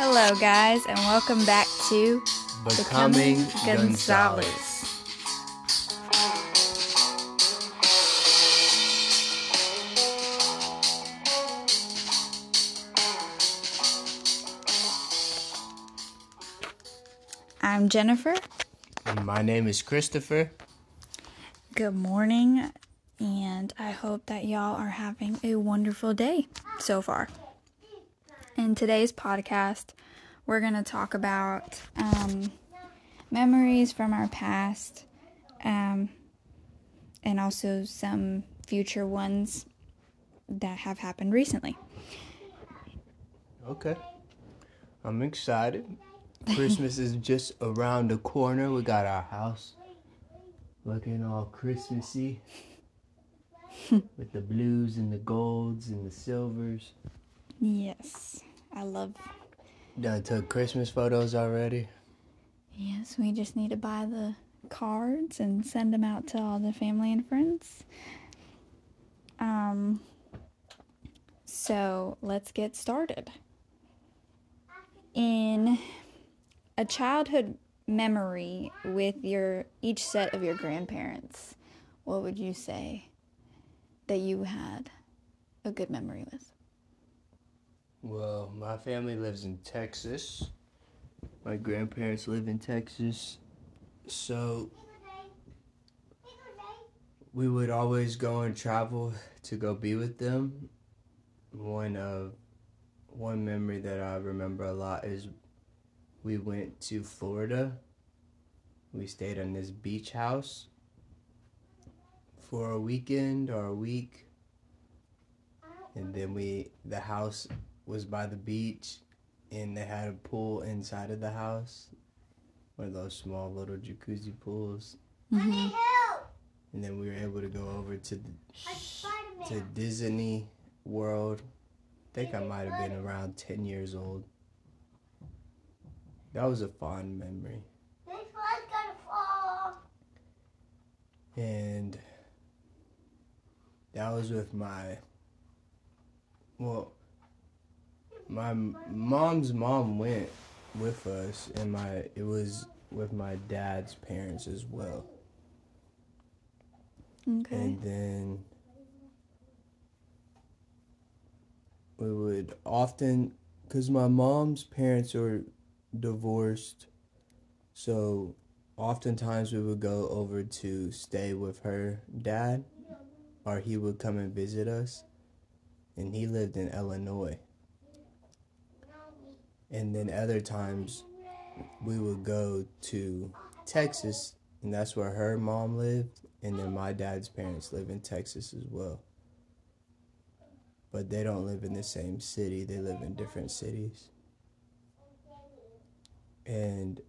Hello, guys, and welcome back to Becoming, Gonzalez. Gonzalez. I'm Jennifer. And my name is Christopher. Good morning, and I hope that y'all are having a wonderful day so far. In today's podcast, we're going to talk about um, memories from our past um, and also some future ones that have happened recently. Okay. I'm excited. Christmas is just around the corner. We got our house looking all Christmassy with the blues and the golds and the silvers. Yes, I love. Done took Christmas photos already. Yes, we just need to buy the cards and send them out to all the family and friends. Um, so let's get started. In a childhood memory with your each set of your grandparents, what would you say that you had a good memory with? Well, my family lives in Texas. My grandparents live in Texas. So we would always go and travel to go be with them. One of one memory that I remember a lot is we went to Florida. We stayed in this beach house for a weekend or a week. And then we the house was by the beach and they had a pool inside of the house. One of those small little jacuzzi pools. Mm-hmm. And then we were able to go over to the to Disney World. I think I might have been around 10 years old. That was a fond memory. This one's gonna fall And that was with my, well, my mom's mom went with us, and my it was with my dad's parents as well. Okay. And then we would often, because my mom's parents were divorced, so oftentimes we would go over to stay with her dad, or he would come and visit us. And he lived in Illinois. And then other times we would go to Texas, and that's where her mom lived. And then my dad's parents live in Texas as well. But they don't live in the same city, they live in different cities. And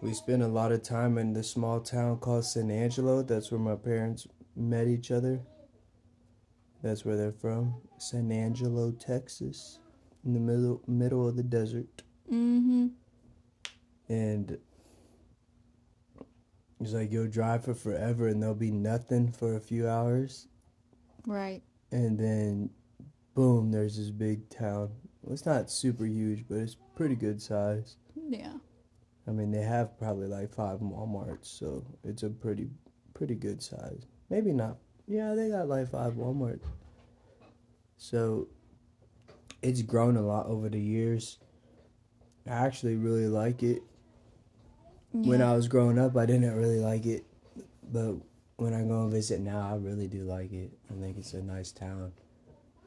we spent a lot of time in the small town called San Angelo. That's where my parents met each other. That's where they're from, San Angelo, Texas, in the middle middle of the desert. mm-hmm. And it's like you'll drive for forever and there'll be nothing for a few hours, Right. and then boom, there's this big town. Well, it's not super huge, but it's pretty good size. Yeah. I mean, they have probably like five WalMarts, so it's a pretty, pretty good size. Maybe not. Yeah, they got like five WalMarts. So it's grown a lot over the years. I actually really like it. When I was growing up, I didn't really like it, but when I go and visit now, I really do like it. I think it's a nice town,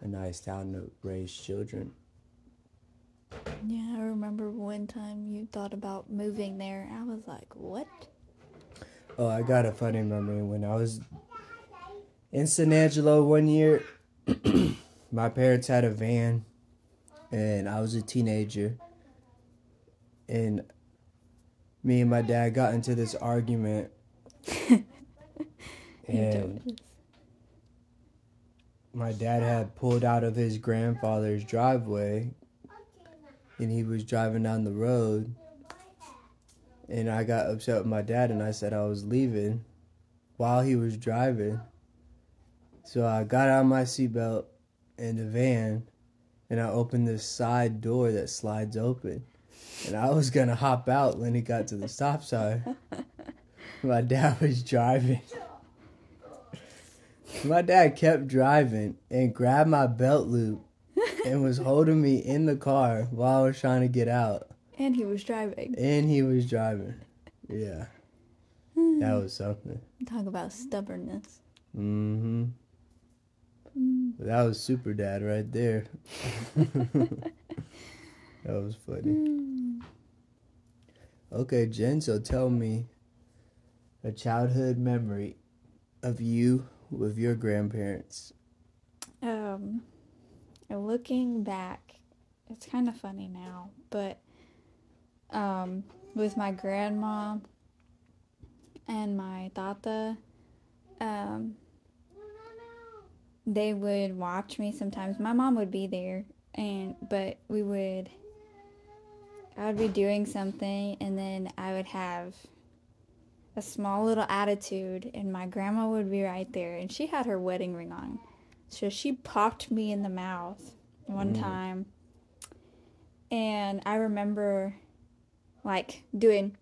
a nice town to raise children. Yeah, I remember one time you thought about moving there. I was like, what? Oh, I got a funny memory when I was in San Angelo one year. my parents had a van, and I was a teenager. And me and my dad got into this argument. And my dad had pulled out of his grandfather's driveway and he was driving down the road and I got upset with my dad and I said I was leaving while he was driving. So I got out my seatbelt in the van and I opened this side door that slides open. And I was gonna hop out when he got to the stop sign. My dad was driving. My dad kept driving and grabbed my belt loop and was holding me in the car while I was trying to get out. And he was driving. And he was driving. Yeah. That was something. Talk about stubbornness. Mm-hmm. That was super dad right there. that was funny. Okay, Jen, so tell me a childhood memory of you with your grandparents. Um, looking back, it's kind of funny now, but um, with my grandma and my tata, um, they would watch me sometimes. My mom would be there, and but we would. I would be doing something, and then I would have a small little attitude, and my grandma would be right there, and she had her wedding ring on. So she popped me in the mouth one Mm. time. And I remember like doing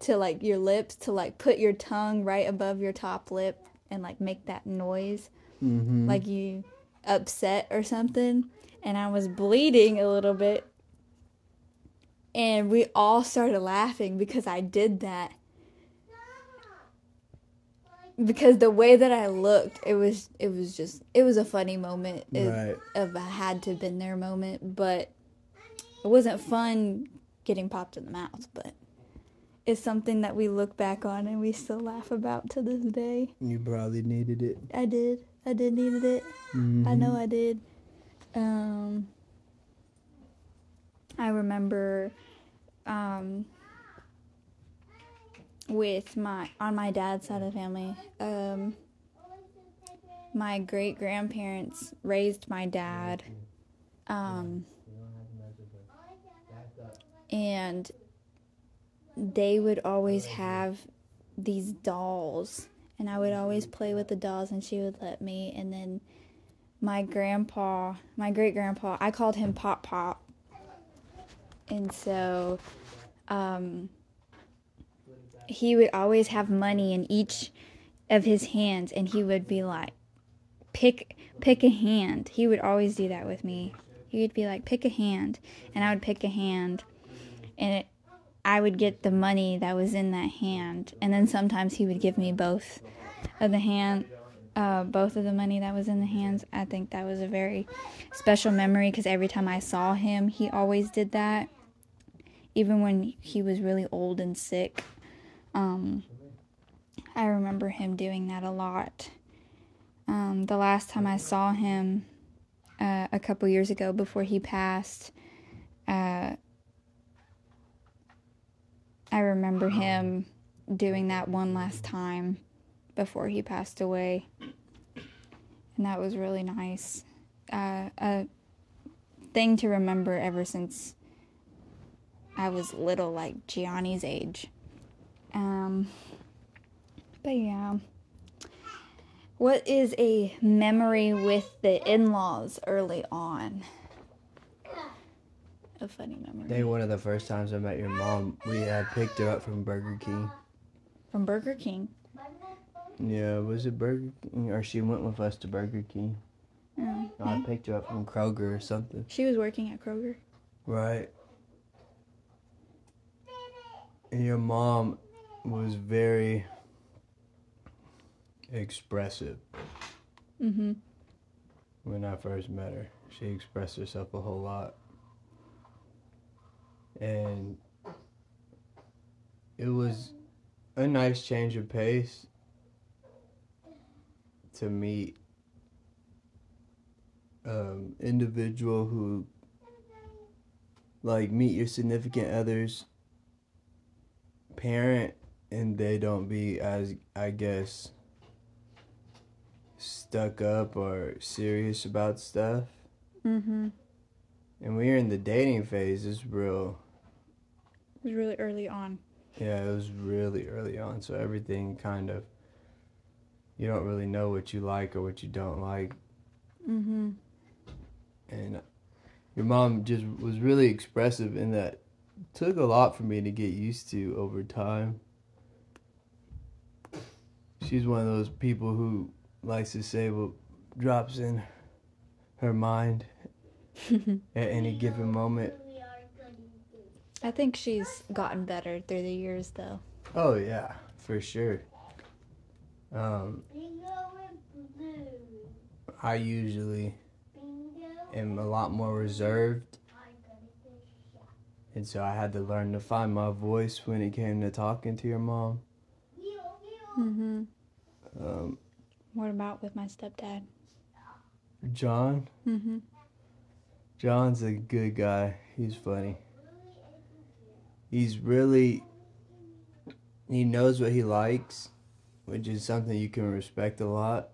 to like your lips to like put your tongue right above your top lip and like make that noise Mm-hmm. like you upset or something and I was bleeding a little bit and we all started laughing because I did that because the way that I looked it was it was just it was a funny moment it, Right. of a had to been there moment but it wasn't fun getting popped in the mouth but it's something that we look back on and we still laugh about to this day You probably needed it. I did I did needed it I Mhm. know I did. Um, I remember um, with my on my dad's side of the family. Um, my great grandparents raised my dad, um, and they would always have these dolls, and I would always play with the dolls, and she would let me, and then my grandpa, my great grandpa, I called him Pop Pop. And so um, he would always have money in each of his hands and he would be like pick pick a hand. He would always do that with me. He would be like pick a hand and I would pick a hand and it, I would get the money that was in that hand and then sometimes he would give me both of the hand uh, both of the money that was in the hands. I think that was a very special memory because every time I saw him, he always did that. Even when he was really old and sick, um, I remember him doing that a lot. Um, the last time I saw him uh, a couple years ago before he passed, uh, I remember him doing that one last time before he passed away. And that was really nice. Uh, a thing to remember ever since I was little, like Gianni's age. Um, but yeah. What is a memory with the in laws early on? A funny memory. think one of the first times I met your mom, we had picked her up from Burger King. From Burger King. Yeah, was it Burger King? Or she went with us to Burger King. Oh, No, I picked her up from Kroger or something. She was working at Kroger. Right. And your mom was very expressive Mm-hmm. when I first met her. She expressed herself a whole lot. And it was a nice change of pace to meet um individual who like meet your significant other's parent and they don't be as I guess stuck up or serious about stuff. Mm-hmm. And when you're in the dating phase, it's real. Was really early on. Yeah, it was really early on, so everything kind of. You don't really know what you like or what you don't like, Mm-hmm. and your mom just was really expressive and that took a lot for me to get used to over time. She's one of those people who likes to say what drops in her mind at any given moment. I think she's gotten better through the years, though. Oh yeah, for sure. Um, I usually am a lot more reserved, and so I had to learn to find my voice when it came to talking to your mom. Mm-hmm. Um, What about with my stepdad? John, Mm-hmm. John's a good guy. He's funny. He's really he knows what he likes, which is something you can respect a lot.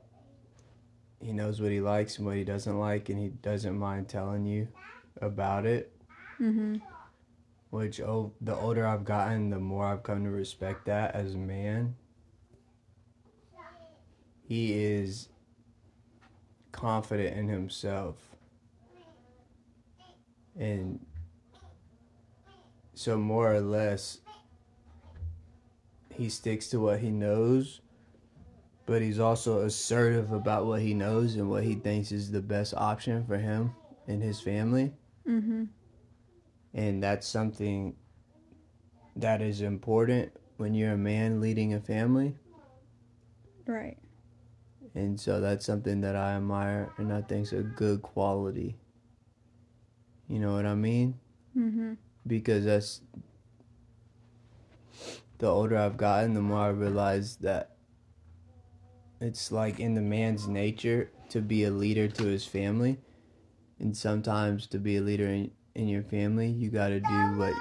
He knows what he likes and what he doesn't like and he doesn't mind telling you about it, Mm-hmm. which oh, the older I've gotten, the more I've come to respect that as a man. He is confident in himself. And so more or less he sticks to what he knows, but he's also assertive about what he knows and what he thinks is the best option for him and his family. Mm-hmm. And that's something that is important when you're a man leading a family. Right. And so that's something that I admire and I think's a good quality. You know what I mean? Mm-hmm. Because that's the older I've gotten, the more I realize that it's like in the man's nature to be a leader to his family. And sometimes to be a leader in, in your family, you got to do what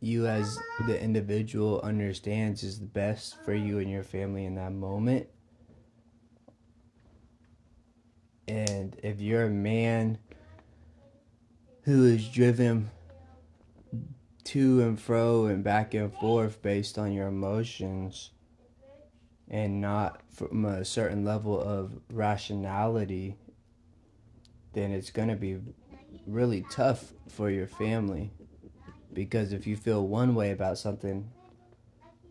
you as the individual understands is the best for you and your family in that moment. And if you're a man who is driven to and fro and back and forth based on your emotions and not from a certain level of rationality, then it's going to be really tough for your family. Because if you feel one way about something,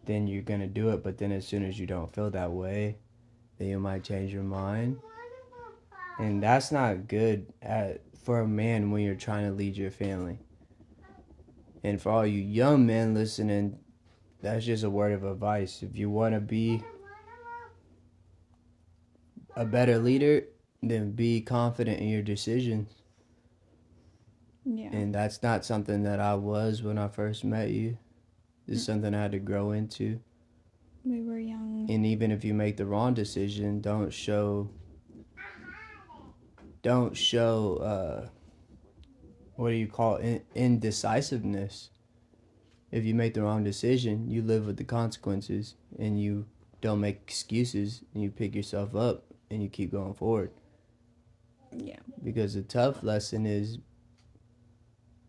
then you're going to do it. But then as soon as you don't feel that way, then you might change your mind. And that's not good at, for a man when you're trying to lead your family. And for all you young men listening, that's just a word of advice. If you want to be a better leader, then be confident in your decisions. Yeah. And that's not something that I was when I first met you. It's something I had to grow into. we were young. And even if you make the wrong decision, don't show don't show uh what do you call it? In- indecisiveness. If you make the wrong decision, you live with the consequences and you don't make excuses and you pick yourself up and you keep going forward. Yeah. Because the tough lesson is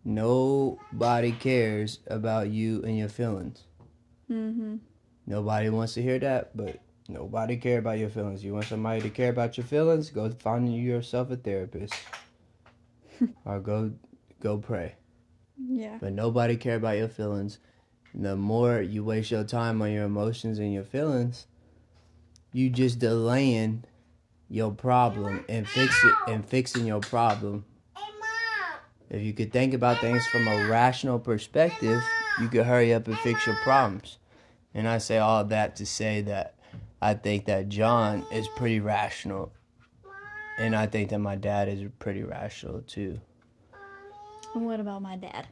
nobody cares about you and your feelings. Mm-hmm. Nobody wants to hear that, but nobody care about your feelings. You want somebody to care about your feelings? Go find yourself a therapist, or go go pray. Yeah. But nobody care about your feelings. The more you waste your time on your emotions and your feelings, you just delaying your problem and fix it and fixing your problem. If you could think about things from a rational perspective, you could hurry up and fix your problems. And I say all that to say that I think that John is pretty rational. And I think that my dad is pretty rational too. What about my dad?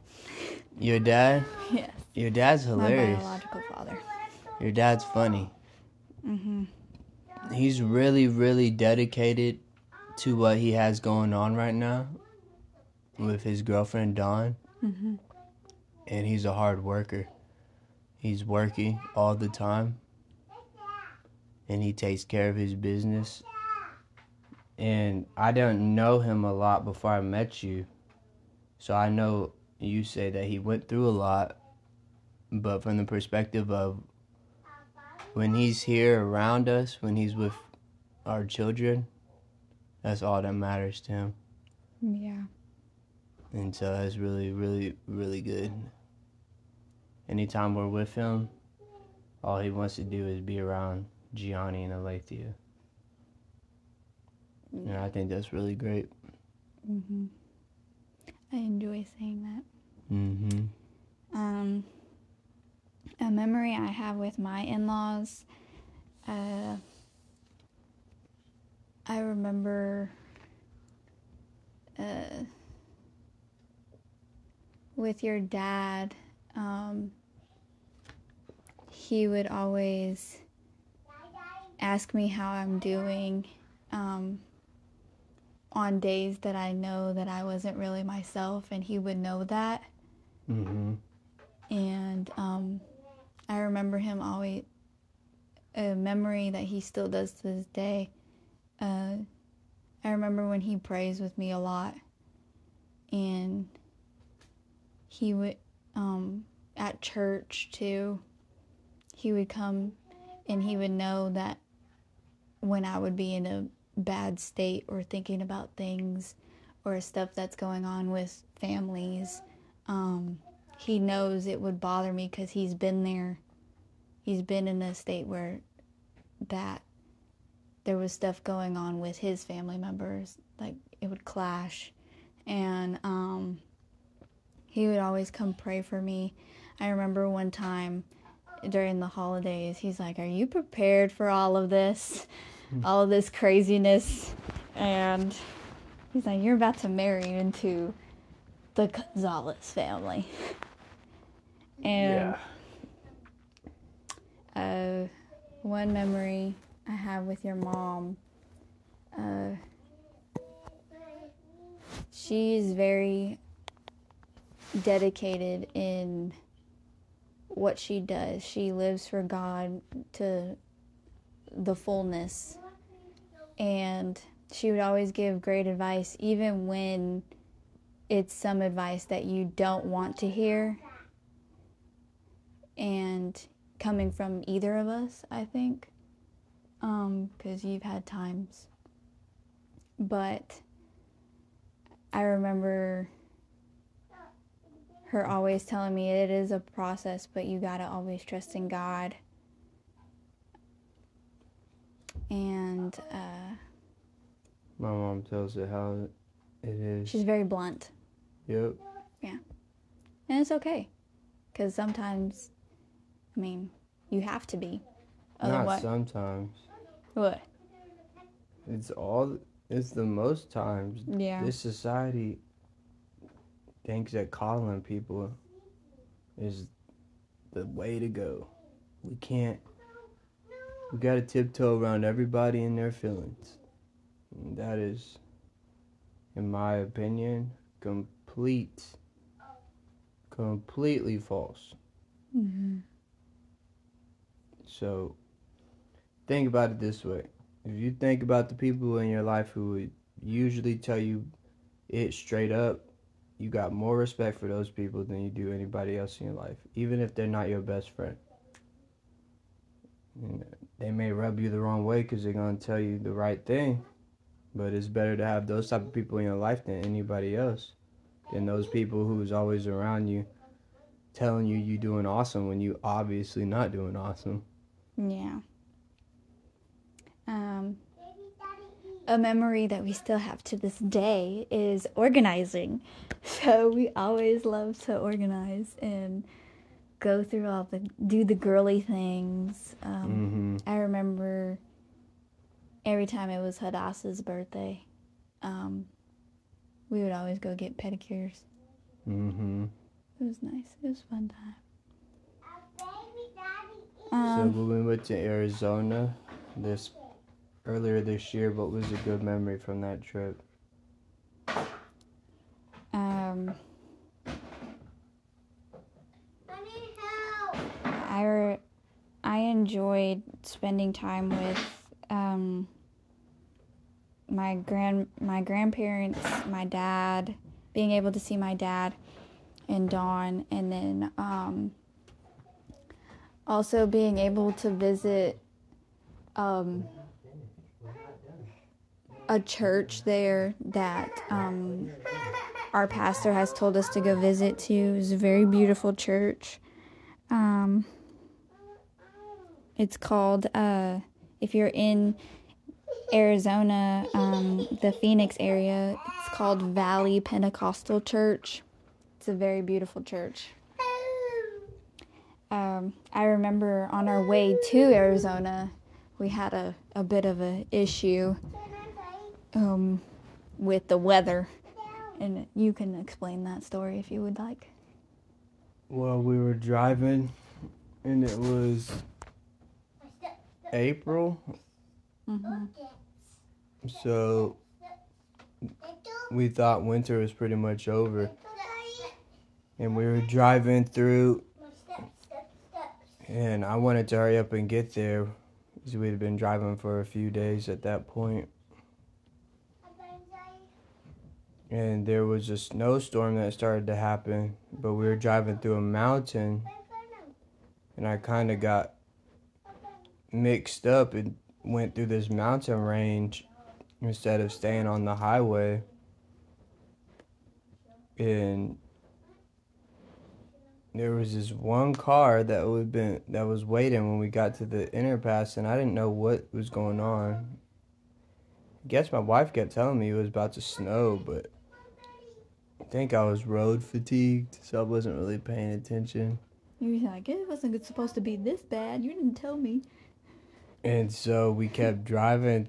Your dad? Yes. Your dad's hilarious. My biological father. Your dad's funny. Mm-hmm. He's really, really dedicated to what he has going on right now with his girlfriend Dawn, Mm-hmm. and he's a hard worker. He's working all the time, and he takes care of his business. And I didn't know him a lot before I met you, so I know you say that he went through a lot, but from the perspective of when he's here around us, when he's with our children, that's all that matters to him. Yeah. And so that's really, really, really good. Anytime we're with him, all he wants to do is be around Gianni and Alethea. And I think that's really great. hmm I enjoy saying that. Mm-hmm. Um, a memory I have with my in laws, uh, I remember uh, with your dad, um, he would always ask me how I'm doing um, on days that I know that I wasn't really myself, and he would know that Mm-hmm. and um, I remember him always a memory that he still does to this day. Uh, I remember when he prays with me a lot, and he would um, at church too. He would come, and he would know that when I would be in a bad state or thinking about things or stuff that's going on with families um, he knows it would bother me because he's been there. He's been in a state where that there was stuff going on with his family members, like it would clash, and um, he would always come pray for me. I remember one time during the holidays, he's like, "Are you prepared for all of this, all of this craziness?" And he's like, "You're about to marry into." the Gonzalez family. And uh, one memory I have with your mom, uh, she's very dedicated in what she does. She lives for God to the fullness. And she would always give great advice, even when it's some advice that you don't want to hear. And coming from either of us i think um, because you've had times. But i remember her always telling me it is a process but you got to always trust in god and uh, My mom tells it how it is. she's very blunt Yep. Yeah, and it's okay. Because sometimes, I mean, you have to be. Not Otherwise, sometimes. what? It's all. It's the most times. Yeah. This society thinks that calling people is the way to go. We can't. We gotta tiptoe around everybody and their feelings. And that is, in my opinion, complete, completely false. Mm-hmm. So, think about it this way. If you think about the people in your life who would usually tell you it straight up, you got more respect for those people than you do anybody else in your life, even if they're not your best friend. And they may rub you the wrong way because they're going to tell you the right thing, but it's better to have those type of people in your life than anybody else, than those people who's always around you telling you you're doing awesome when you obviously not doing awesome. Yeah. Um, a memory that we still have to this day is organizing. So we always love to organize and go through all the do the girly things. Um, Mm-hmm. I remember every time it was Hadassah's birthday, um, we would always go get pedicures. Mm-hmm. It was nice. It was a fun time. So Um, when we went to Arizona this earlier this year, what was a good memory from that trip? um, I I enjoyed spending time with um, my grand my grandparents, my dad, being able to see my dad and Dawn, and then um, also being able to visit um, a church there that um, our pastor has told us to go visit to. It's a very beautiful church. Um, it's called, uh, if you're in Arizona, um, the Phoenix area, it's called Valley Pentecostal Church. It's a very beautiful church. Um, I remember on our way to Arizona, we had a, a bit of an issue um, with the weather. And you can explain that story if you would like. Well, we were driving, and it was April, Mm-hmm. so we thought winter was pretty much over. And we were driving through, and I wanted to hurry up and get there because we had been driving for a few days at that point. And there was a snowstorm that started to happen, but we were driving through a mountain, and I kind of got mixed up and went through this mountain range instead of staying on the highway. And there was this one car that would been that was waiting when we got to the inner pass and I didn't know what was going on. I guess my wife kept telling me it was about to snow, but I think I was road fatigued, so I wasn't really paying attention. You were like, it wasn't supposed to be this bad. You didn't tell me. And so we kept driving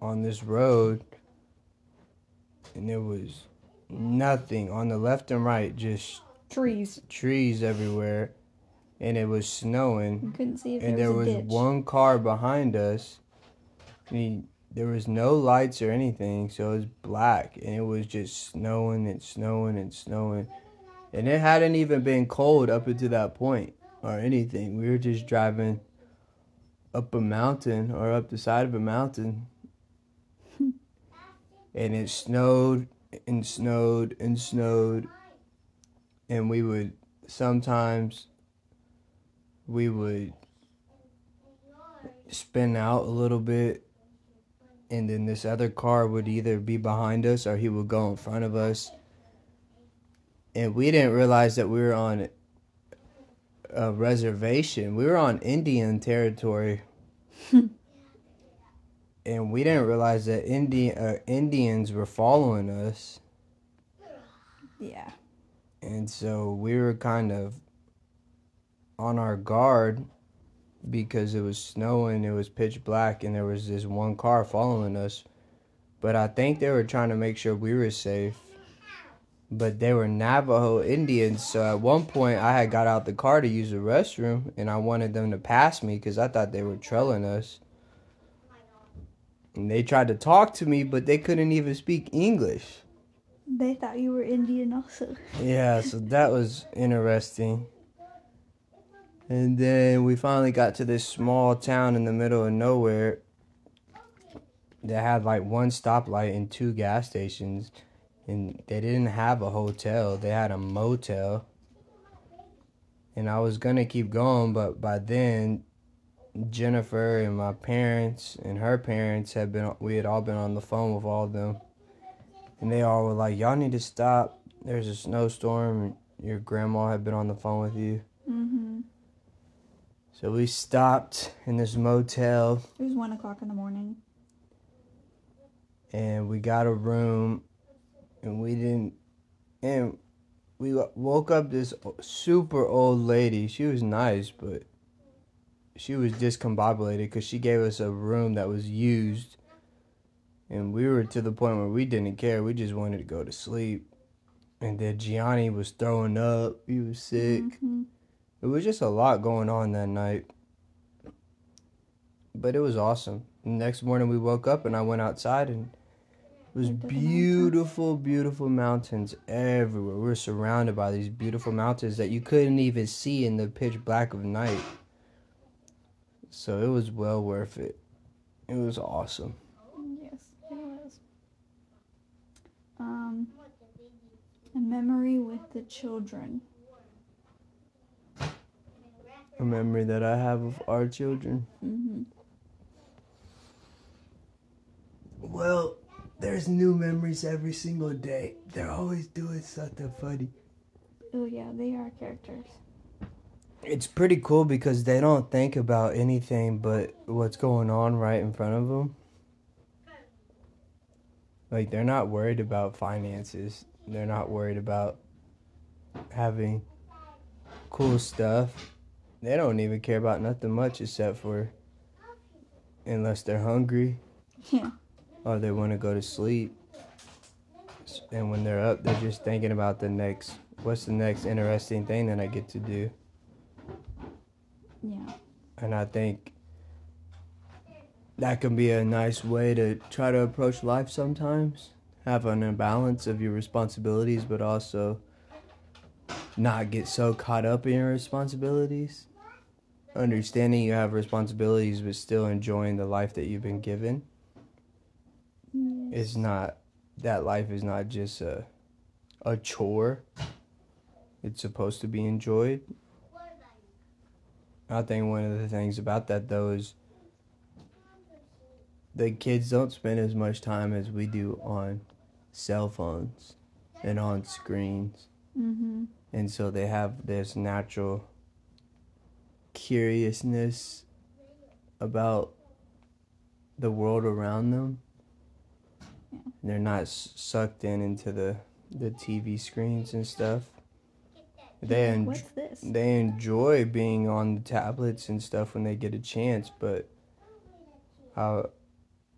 on this road, and there was nothing on the left and right, just Trees. trees everywhere, and it was snowing. You couldn't see if And there was was one car behind us. And he, there was no lights or anything, so it was black, and it was just snowing and snowing and snowing. And it hadn't even been cold up until that point or anything. We were just driving up a mountain or up the side of a mountain. and it snowed and snowed and snowed. And we would sometimes we would spin out a little bit and then this other car would either be behind us or he would go in front of us and we didn't realize that we were on a reservation we were on indian territory and we didn't realize that Indi- uh, indians were following us Yeah. and so we were kind of on our guard because it was snowing, it was pitch black, and there was this one car following us. But I think they were trying to make sure we were safe. But they were Navajo Indians, so at one point I had got out the car to use the restroom, and I wanted them to pass me because I thought they were trailing us. And they tried to talk to me, but they couldn't even speak English. They thought you were Indian also. Yeah, so that was interesting. And then we finally got to this small town in the middle of nowhere that had like one stoplight and two gas stations. And they didn't have a hotel, they had a motel. And I was gonna keep going, but by then, Jennifer and my parents and her parents had been, we had all been on the phone with all of them. And they all were like, y'all need to stop. There's a snowstorm. Your grandma had been on the phone with you. Mm-hmm. So we stopped in this motel It was one o'clock in the morning. and we got a room and we didn't and we woke up this super old lady. She was nice but she was discombobulated because she gave us a room that was used and we were to the point where we didn't care. We just wanted to go to sleep. And then gianni was throwing up. He was sick. Mhm. it was just a lot going on that night. But it was awesome. Next morning we woke up and i went outside and was Looked at the mountains. beautiful, beautiful mountains everywhere. We were surrounded by these beautiful mountains that you couldn't even see in the pitch black of night. So it was well worth it. It was awesome. Yes, it was. Um, a memory with the children. A memory that I have of our children. Mm-hmm. Well, there's new memories every single day. They're always doing something funny. Oh yeah, they are characters. It's pretty cool because they don't think about anything but what's going on right in front of them. Like they're not worried about finances. They're not worried about having cool stuff. They don't even care about nothing much except for unless they're hungry Yeah. Or they want to go to sleep. And when they're up, they're just thinking about the next what's the next interesting thing that I get to do. Yeah. And I think that can be a nice way to try to approach life sometimes. Have an imbalance of your responsibilities, but also not get so caught up in your responsibilities. Understanding you have responsibilities, but still enjoying the life that you've been given. It's not, that life is not just a, a chore. It's supposed to be enjoyed. I think one of the things about that though is the kids don't spend as much time as we do on cell phones and on screens. Mhm. And so they have this natural curiousness about the world around them. They're not sucked in into the the TV screens and stuff. They en- What's this? they enjoy being on the tablets and stuff when they get a chance, but I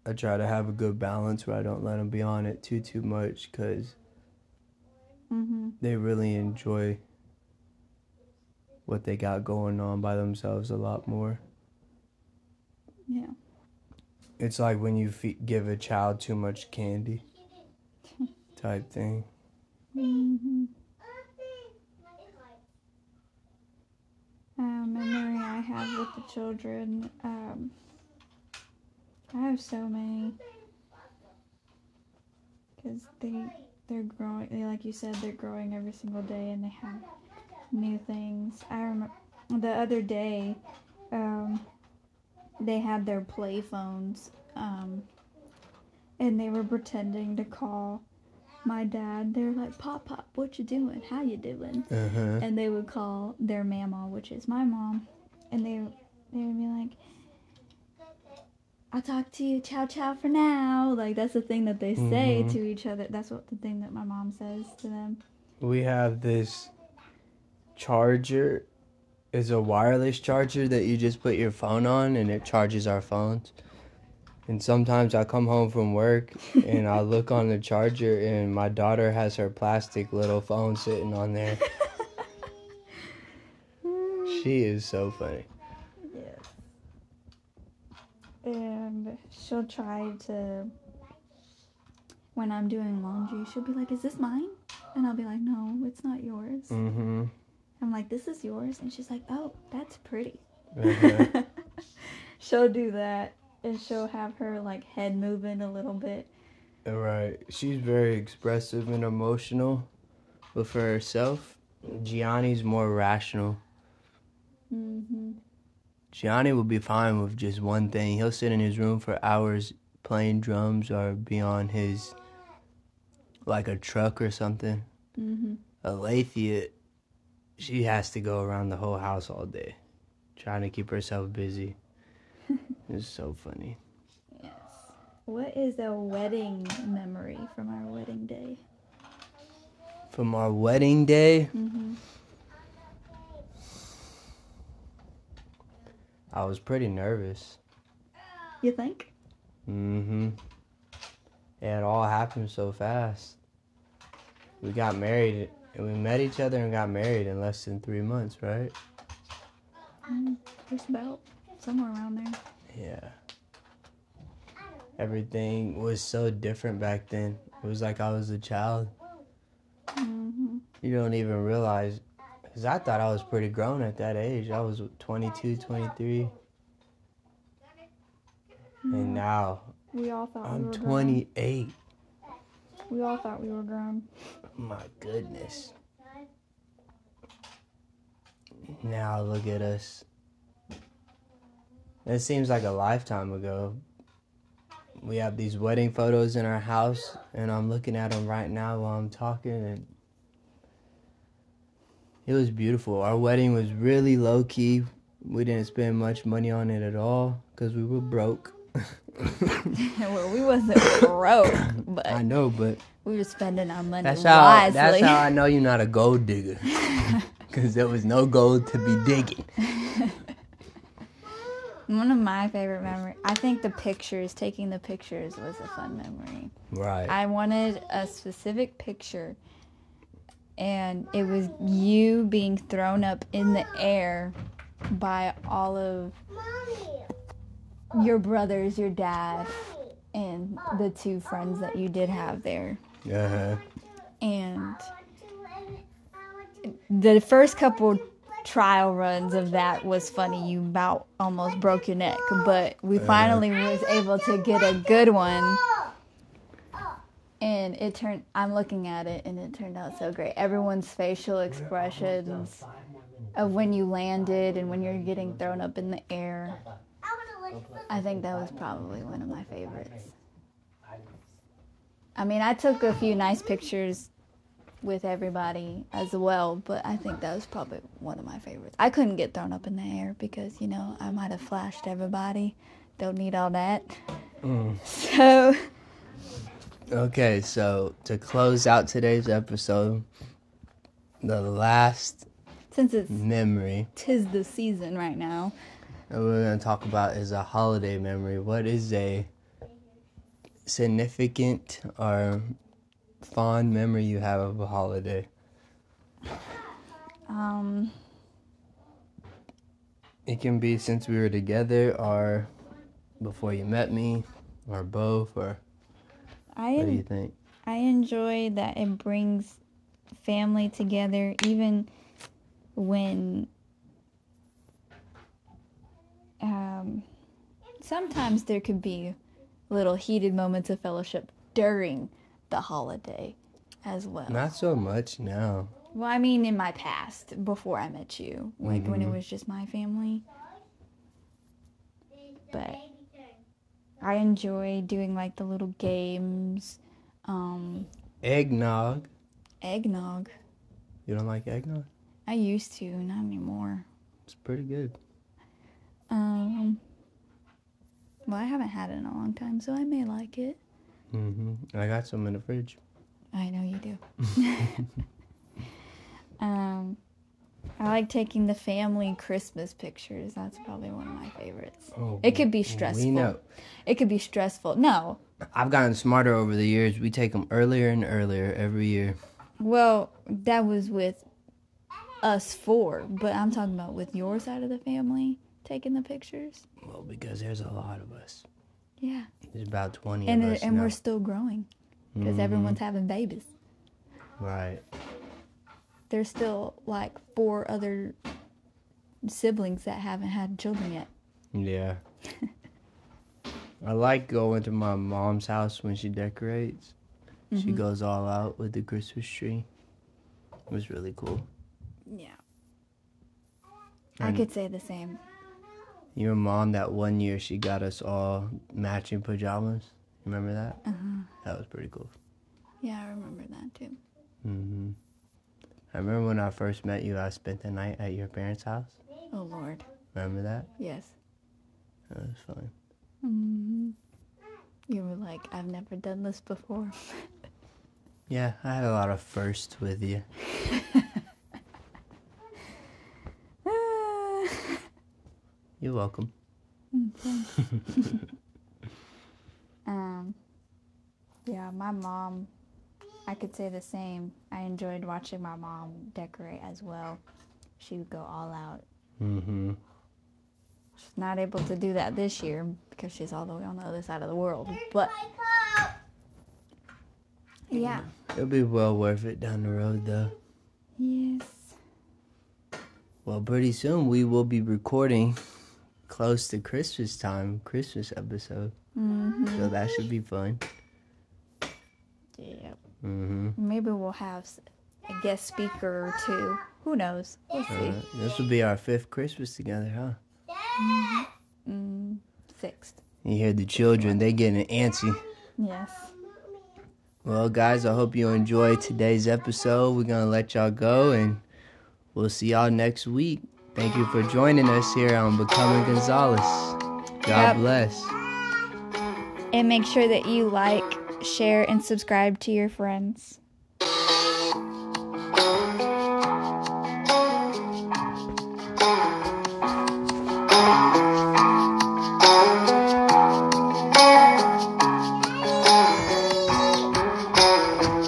I try to have a good balance where I don't let them be on it too too much because Mhm. they really enjoy what they got going on by themselves a lot more. Yeah. It's like when you fe- give a child too much candy, type thing. Mhm. Um, memory I have with the children. Um, I have so many because they they're growing. They, like you said, they're growing every single day, and they have new things. I remember the other day, um, they had their play phones, um, and they were pretending to call my dad. They're like, "Pop, pop, what you doing? How you doing?" Uh huh. and they would call their mama, which is my mom, and they they would be like, "I'll talk to you, ciao ciao for now." Like that's the thing that they say Mhm. to each other. That's what the thing that my mom says to them. We have this charger. It's a wireless charger that you just put your phone on and it charges our phones. And sometimes I come home from work and I look on the charger and my daughter has her plastic little phone sitting on there. She is so funny. Yes. And she'll try to. When I'm doing laundry, she'll be like, "Is this mine?" And I'll be like, "No, it's not yours." Mm-hmm. I'm like, "This is yours," and she's like, "Oh, that's pretty." Uh-huh. she'll do that and she'll have her like head moving a little bit Right. She's very expressive and emotional, but for herself, Gianni's more rational. mm-hmm. Gianni will be fine with just one thing. He'll sit in his room for hours playing drums or be on his like a truck or something. Mm-hmm. Alethea, she has to go around the whole house all day, trying to keep herself busy. it's so funny. yes what is a wedding memory from our wedding day From our wedding day, mm-hmm. I was pretty nervous. you think Mm-hmm. It all happened so fast. We got married, and we met each other and got married in less than three months, right? mm, just about somewhere around there Yeah. Everything was so different back then. It was like I was a child. mm-hmm. You don't even realize. Because I thought I was pretty grown at that age. I was 22, 23. And now we all thought I'm were 28. grown. We all thought we were grown My goodness. Now look at us. It seems like a lifetime ago. we have these wedding photos in our house, and I'm looking at them right now while I'm talking, and it was beautiful. Our wedding was really low key. We didn't spend much money on it at all because we were broke. well, we wasn't broke, but I know, but we were spending our money that's how wisely. that's how I know you're not a gold digger because there was no gold to be digging. One of my favorite memories, I think the pictures, taking the pictures was a fun memory. Right. I wanted a specific picture, and it was you being thrown up in the air by all of your brothers, your dad, and the two friends that you did have there. uh-huh. And the first couple trial runs of that was funny. You about almost broke your neck, but we finally was able to get a good one. And it turned I'm looking at it and it turned out so great. Everyone's facial expressions of when you landed and when you're getting thrown up in the air. I think that was probably one of my favorites. I mean, I took a few nice pictures with everybody as well, but I think that was probably one of my favorites. I couldn't get thrown up in the air because, you know, I might have flashed everybody. Don't need all that. Mm. So, Okay, so to close out today's episode, the last since it's memory tis the season right now, that we're going to talk about is a holiday memory. What is a significant or fond memory you have of a holiday? um, It can be since we were together or before you met me or both or I what do you think? I enjoy that it brings family together, even when um, sometimes there could be little heated moments of fellowship during the holiday as well. Not so much now. Well, I mean, in my past, before I met you, like when it was just my family. But I enjoy doing like the little games, um, Eggnog. eggnog. You don't like eggnog? I used to, not anymore. It's pretty good. Um, well, I haven't had it in a long time, so I may like it. hmm I got some in the fridge. I know you do. um, I like taking the family Christmas pictures. That's probably one of my favorites. Oh, It could be stressful. We know. It could be stressful. No. I've gotten smarter over the years. We take them earlier and earlier every year. Well, that was with us four, but I'm talking about with your side of the family taking the pictures. Well, because there's a lot of us. Yeah. There's about 20 And of us and now. we're still growing because everyone's having babies. Right. There's still like four other siblings that haven't had children yet. Yeah. I like going to my mom's house when she decorates. Mm-hmm. She goes all out with the Christmas tree. It was really cool. Yeah. I could say the same. Your mom, that one year, she got us all matching pajamas. Remember that? Uh-huh. That was pretty cool. Yeah, I remember that too. hmm I remember when I first met you, I spent the night at your parents' house. Oh Lord. Remember that? Yes. That was fun. hmm You were like, I've never done this before. Yeah, I had a lot of firsts with you. You're welcome. um, yeah, my mom, I could say the same. I enjoyed watching my mom decorate as well. She would go all out. Mm-hmm. She's not able to do that this year because she's all the way on the other side of the world. But yeah, It'll be well worth it down the road, though. yes. Well, pretty soon we will be recording close to Christmas time, Christmas episode. hmm So that should be fun. Yeah. hmm Maybe we'll have a guest speaker or two. Who knows? We'll see. Uh, this will be our fifth Christmas together, huh? Mm, sixth. You hear the children, they getting antsy. Yes. Well, guys, I hope you enjoyed today's episode. We're going to let y'all go and we'll see y'all next week. Thank you for joining us here on Becoming Gonzalez. God Yep. bless. And make sure that you like, share, and subscribe to your friends.